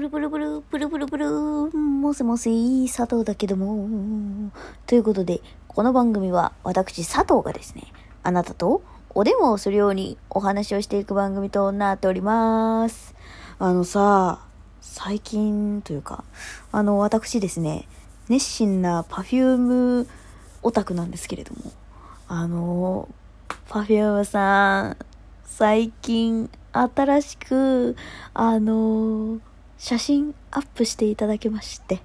ブルブルブル、ブルブルブル、もせもせ、佐藤だけども。ということで、この番組は私佐藤がですね、あなたとお電話をするようにお話をしていく番組となっております。あのさ、最近というか、あの、私ですね、熱心な perfume オタクなんですけれども、あの、perfume さん、最近新しく、あの写真アップしていただけまして。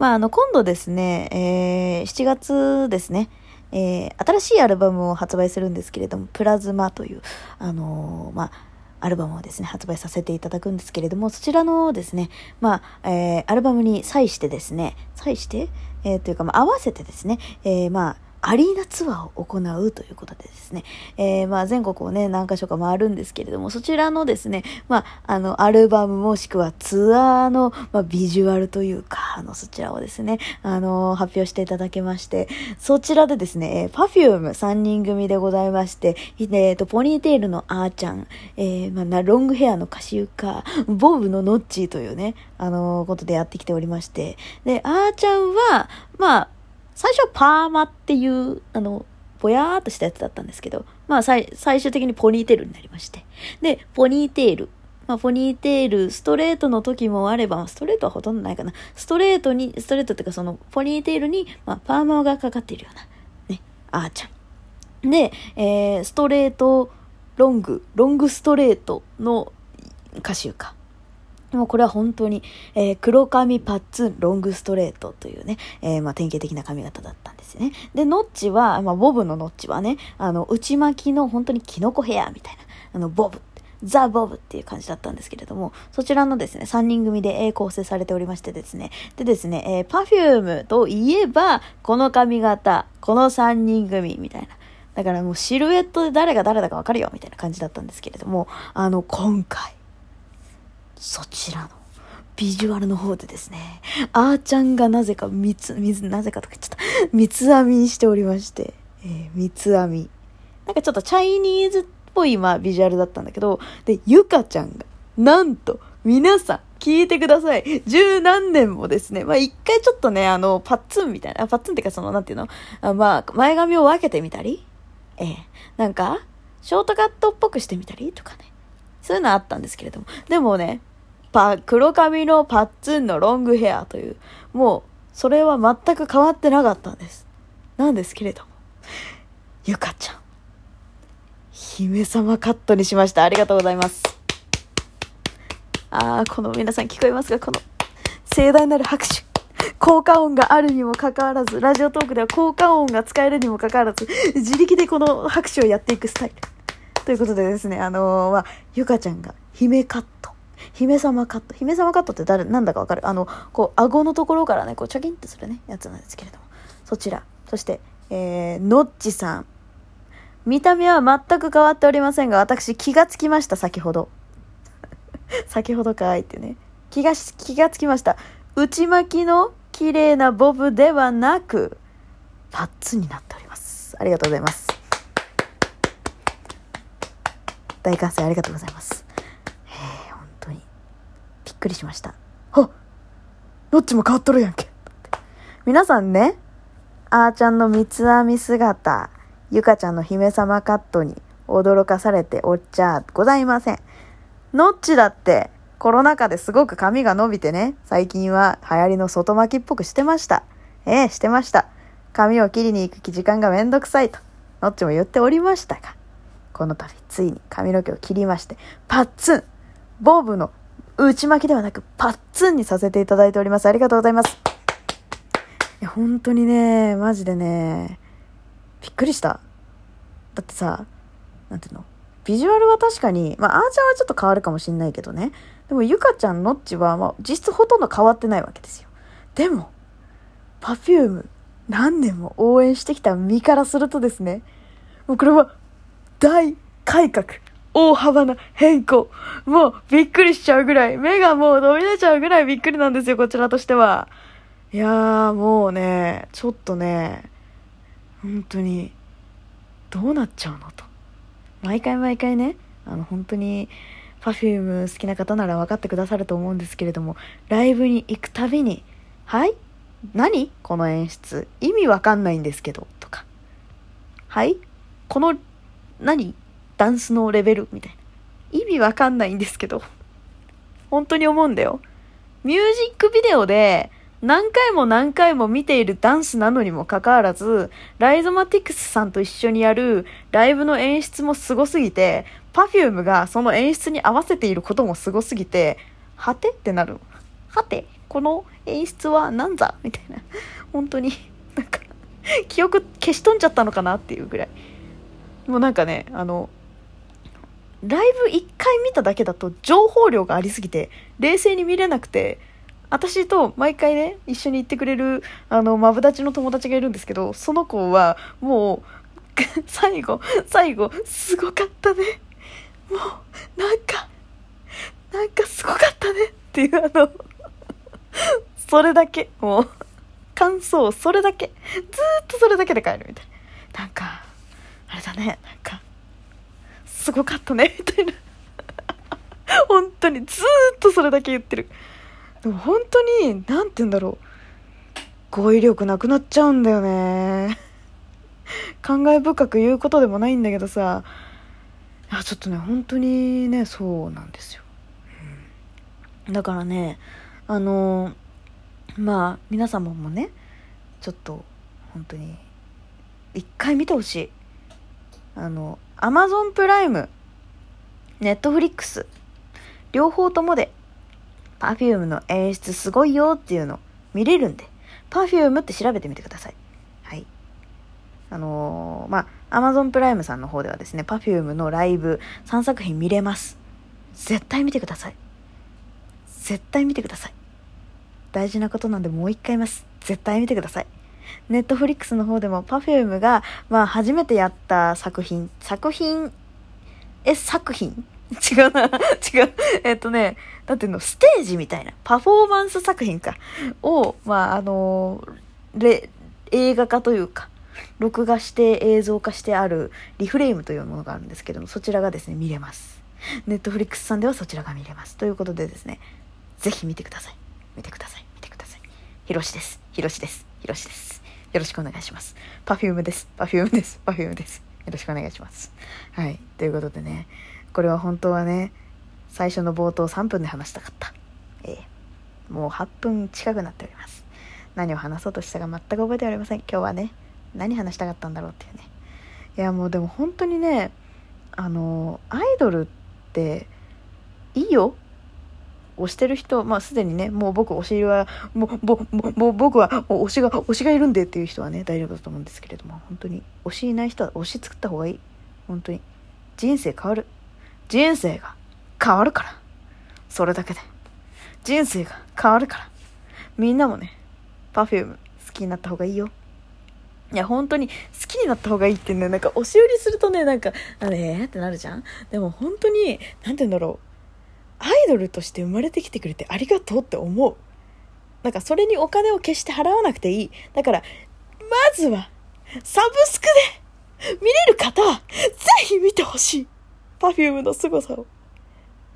まあ、あの、今度ですね、えー、7月ですね、えー、新しいアルバムを発売するんですけれども、プラズマという、あのー、まあ、アルバムをですね、発売させていただくんですけれども、そちらのですね、まあ、えー、アルバムに際してですね、際して、えー、というか、まあ、合わせてですね、えー、まあ、アリーナツアーを行うということでですね、えー、まあ全国をね、何箇所か回るんですけれども、そちらのですね、まあ、あの、アルバムもしくはツアーの、まあ、ビジュアルというか、あの、そちらをですね、あの、発表していただけまして、そちらでですね、えー、 Perfume 3人組でございまして、えっ、ー、と、ポニーテールのあ〜ちゃん、えー、まあ、ロングヘアのかしゆか、ボブののっちというね、あのことでやってきておりまして、で、あ〜ちゃんは、まあ、最初はパーマっていう、あの、ぼやーっとしたやつだったんですけど、まあ最、最終的にポニーテールになりまして。で、ポニーテール。まあ、ポニーテール、ストレートの時もあれば、ストレートはほとんどないかな。ストレートに、ストレートっていうかその、ポニーテールに、まあ、パーマがかかっているような、ね、あーちゃん。で、えー、ストレート、ロング、ロングストレートの歌集か。でもこれは本当に、えー、黒髪パッツンロングストレートというね、えー、まあ典型的な髪型だったんですね。で、のっちは、まあボブののっちはね、あの、内巻きの本当にキノコヘアみたいな、あの、ボブ・ザ・ボブっていう感じだったんですけれども、そちらのですね、3人組で構成されておりましてですね、でですね、えー、 Perfume といえば、この髪型、この3人組みたいな。だからもうシルエットで誰が誰だかわかるよみたいな感じだったんですけれども、あの、今回、そちらのビジュアルの方でですね、あーちゃんがなぜか三つ、水、なぜかとか言っちゃった。三つ編みにしておりまして、えー、三つ編み。なんかちょっとチャイニーズっぽい、まあ、ビジュアルだったんだけど、で、ゆかちゃんが、なんと、皆さん、聞いてください。十何年もですね、まあ一回ちょっとね、あの、パッツンみたいな、パッツンっていうかその、なんていうの？あまあ、前髪を分けてみたり、ええなんか、ショートカットっぽくしてみたりとかね。そういうのあったんですけれども。でもね、パ、黒髪のパッツンのロングヘアという、もう、それは全く変わってなかったんです。なんですけれども、ゆかちゃん、姫様カットにしました。ありがとうございます。あー、この皆さん聞こえますか？この盛大なる拍手。効果音があるにもかかわらず、ラジオトークでは効果音が使えるにもかかわらず、自力でこの拍手をやっていくスタイル。ということでですね、あのー、まあ、ゆかちゃんが姫カット。姫様カット。姫様カットって誰、なんだかわかる？あの、こう、顎のところからね、こう、チョキンってするね、やつなんですけれども。そちら。そして、えー、のっちさん。見た目は全く変わっておりませんが、私気がつきました、先ほど。先ほどかいってね。気が気がつきました。内巻きの綺麗なボブではなく、パッツになっております。ありがとうございます。大歓声ありがとうございます。っくりしました。あどっちも変わっとるやんけ。皆さんね、あーちゃんの三つ編み姿、ゆかちゃんの姫様カットに驚かされておっちゃございません。のっちだってコロナ禍ですごく髪が伸びてね、最近は流行りの外巻きっぽくしてました。ええしてました。髪を切りに行く時間がめんどくさいと、のっちも言っておりましたが、この度ついに髪の毛を切りまして、パッツンボブの内巻きではなくパッツンにさせていただいております。ありがとうございます。いや、本当にね、マジでね、びっくりした。だってさ、なんていうの？ビジュアルは確かに、まあ、あーちゃんはちょっと変わるかもしんないけどね。でも、ゆかちゃん、のっちは、まあ、実質ほとんど変わってないわけですよ。でも、パフューム、何年も応援してきた身からするとですね、もうこれは、大改革。大幅な変更。もうびっくりしちゃうぐらい、目がもう飛び出ちゃうぐらいびっくりなんですよ、こちらとしては。いやー、もうね、ちょっとね、本当に、どうなっちゃうのと。毎回毎回ね、あの、本当に、Perfume 好きな方なら分かってくださると思うんですけれども、ライブに行くたびに、はい？何？この演出。意味わかんないんですけど。とか。はい？この、何？ダンスのレベルみたいな。意味わかんないんですけど。本当に思うんだよ。ミュージックビデオで何回も何回も見ているダンスなのにもかかわらず、ライゾマティクスさんと一緒にやるライブの演出もすごすぎて、Perfume がその演出に合わせていることもすごすぎて、はてってなる。はてこの演出は何だみたいな。本当に、なんか、記憶消し飛んじゃったのかなっていうぐらい。もうなんかね、あの、ライブ1回見ただけだと情報量がありすぎて、冷静に見れなくて、私と毎回ね、一緒に行ってくれる、あの、マブダチの友達がいるんですけど、その子は、もう、最後、最後、すごかったね。もう、なんか、なんかすごかったねっていう、あの、それだけ、もう、感想、それだけ。ずっとそれだけで帰るみたいな。なんか、あれだね、なんか、すごかったね、みたいな。本当に、ずっとそれだけ言ってる。でも本当に、なんて言うんだろう。語彙力なくなっちゃうんだよね。感慨深く言うことでもないんだけどさ、いや、ちょっとね、本当にね、そうなんですよ。うん、だからね、あのまあ、皆様もね、ちょっと、本当に、一回見てほしい。あの、アマゾンプライム、ネットフリックス、両方ともで、Perfume の演出すごいよっていうの見れるんで、Perfume って調べてみてください。はい。あのー、まあ、Amazon プライムさんの方ではですね、Perfume のライブ3作品見れます。絶対見てください。絶対見てください。大事なことなんでもう一回言います。絶対見てください。ネットフリックスの方でも Perfume が、まあ、初めてやった作品、作品、え、作品？違うな。違う。えっとね、なんての、ステージみたいな、パフォーマンス作品か、を、まあ、あの、レ、映画化というか、録画して映像化してあるリフレームというものがあるんですけども、そちらがですね、見れます。ネットフリックスさんではそちらが見れます。ということでですね、ぜひ見てください。見てください。見てください。ひろしです。ひろしです。ひろしです。よろしくお願いします。Perfume です。 Perfume です。 Perfume です。よろしくお願いします。はい。ということでね、これは本当はね、最初の冒頭3分で話したかった。えー、もう8分近くなっております。何を話そうとしたか全く覚えておりません。今日はね、何話したかったんだろうっていうね。いやもうでも本当にね、あの、アイドルっていいよ推してる人、まあすでにね、もう僕推しは、もう、もう、もう僕はもう推しが、推しがいるんでっていう人はね、大丈夫だと思うんですけれども、本当に推しいない人は推し作った方がいい。本当に。人生変わる。人生が変わるから。それだけで。人生が変わるから。みんなもね、Perfume 好きになった方がいいよ。いや、本当に好きになった方がいいってね、なんか押し売りするとね、なんか、あれ、ってなるじゃんでも本当に、なんて言うんだろう。アイドルとして生まれてきてくれてありがとうって思う。なんかそれにお金を決して払わなくていい。だから、まずは、サブスクで見れる方は、ぜひ見てほしい。Perfume の凄さを。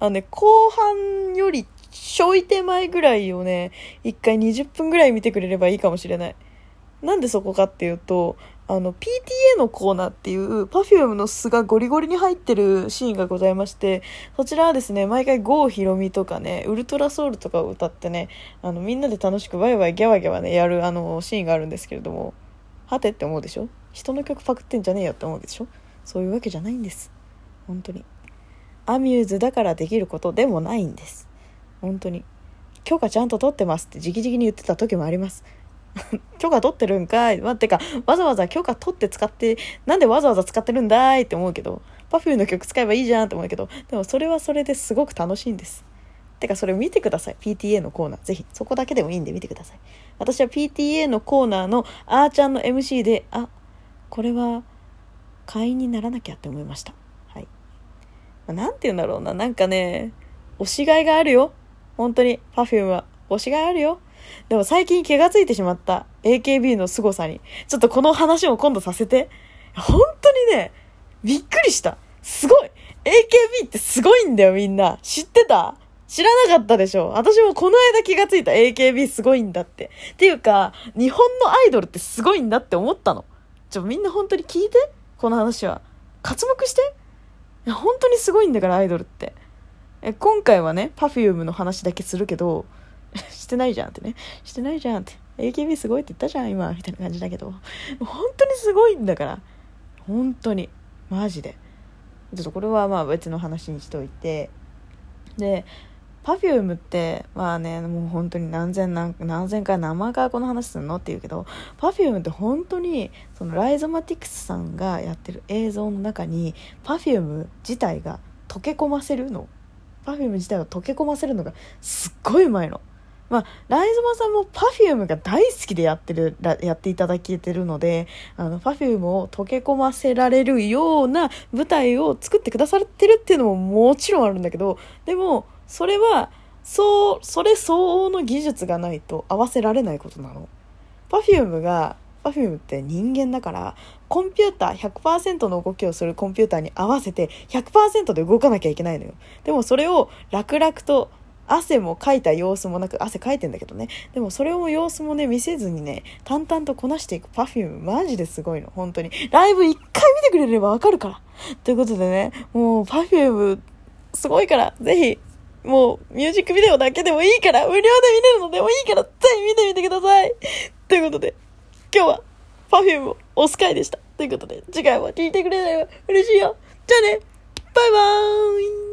あのね、後半よりちょい手前ぐらいをね、一回20分ぐらい見てくれればいいかもしれない。なんでそこかっていうと、あの、PTA のコーナーっていう Perfume の巣がゴリゴリに入ってるシーンがございまして、そちらはですね、毎回郷ひろみとかね、ウルトラソウルとかを歌ってね、あの、みんなで楽しくワイワイギャワギャワね、やるあの、シーンがあるんですけれども、はてって思うでしょ？人の曲パクってんじゃねえよって思うでしょ？そういうわけじゃないんです。本当に。アミューズだからできることでもないんです。本当に。許可ちゃんと取ってますって直々に言ってた時もあります。許可取ってるんかい。まあ、てか、わざわざ許可取って使って、なんでわざわざ使ってるんだいって思うけど、パフューの曲使えばいいじゃんって思うけど、でもそれはそれですごく楽しいんです。てか、それ見てください。PTA のコーナー。ぜひ、そこだけでもいいんで見てください。私は PTA のコーナーのあーちゃんの MC で、あ、これは会員にならなきゃって思いました。まあ、なんて言うんだろうな。なんかね、推しがいがあるよ。本当に、Perfume は。推しがいあるよ。でも最近気がついてしまった AKB の凄さに。ちょっとこの話も今度させて。本当にね、びっくりした。すごい AKB ってすごいんだよみんな。知ってた？知らなかったでしょ私もこの間気がついた AKB すごいんだって。っていうか、日本のアイドルってすごいんだって思ったの。ちょ、みんな本当に聞いて？この話は。活目して？いや、本当にすごいんだから、アイドルって。え、今回はね、Perfume の話だけするけど、してないじゃんってね。してないじゃんって。AKB すごいって言ったじゃん、今、みたいな感じだけど。本当にすごいんだから。本当に。マジで。ちょっとこれはまあ別の話にしといて。で、Perfume ってまあねもう本当に何千何何千回何万回この話するのって言うけど Perfume って本当にそのライゾマティクスさんがやってる映像の中に Perfume 自体が溶け込ませるの Perfume 自体を溶け込ませるのがすっごいうまいの。まあ、ライゾマさんも Perfume が大好きでやってる、やっていただけてるので、あの、Perfume を溶け込ませられるような舞台を作ってくださってるっていうのももちろんあるんだけど、でも、それは、そう、それ相応の技術がないと合わせられないことなの。Perfume が、Perfume って人間だから、コンピューター100%の動きをするコンピューターに合わせて100%で動かなきゃいけないのよ。でもそれを楽々と汗もかいた様子もなく、汗かいてんだけどね。でもそれを様子もね、見せずにね、淡々とこなしていく Perfume マジですごいの、本当に。ライブ一回見てくれればわかるから。ということでね、もう Perfume すごいから、ぜひもう、ミュージックビデオだけでもいいから、無料で見れるのでもいいから、ぜひ見てみてください。ということで、今日は、Perfume を押す回でした。ということで、次回も聴いてくれれば嬉しいよ。じゃあね、バイバーイ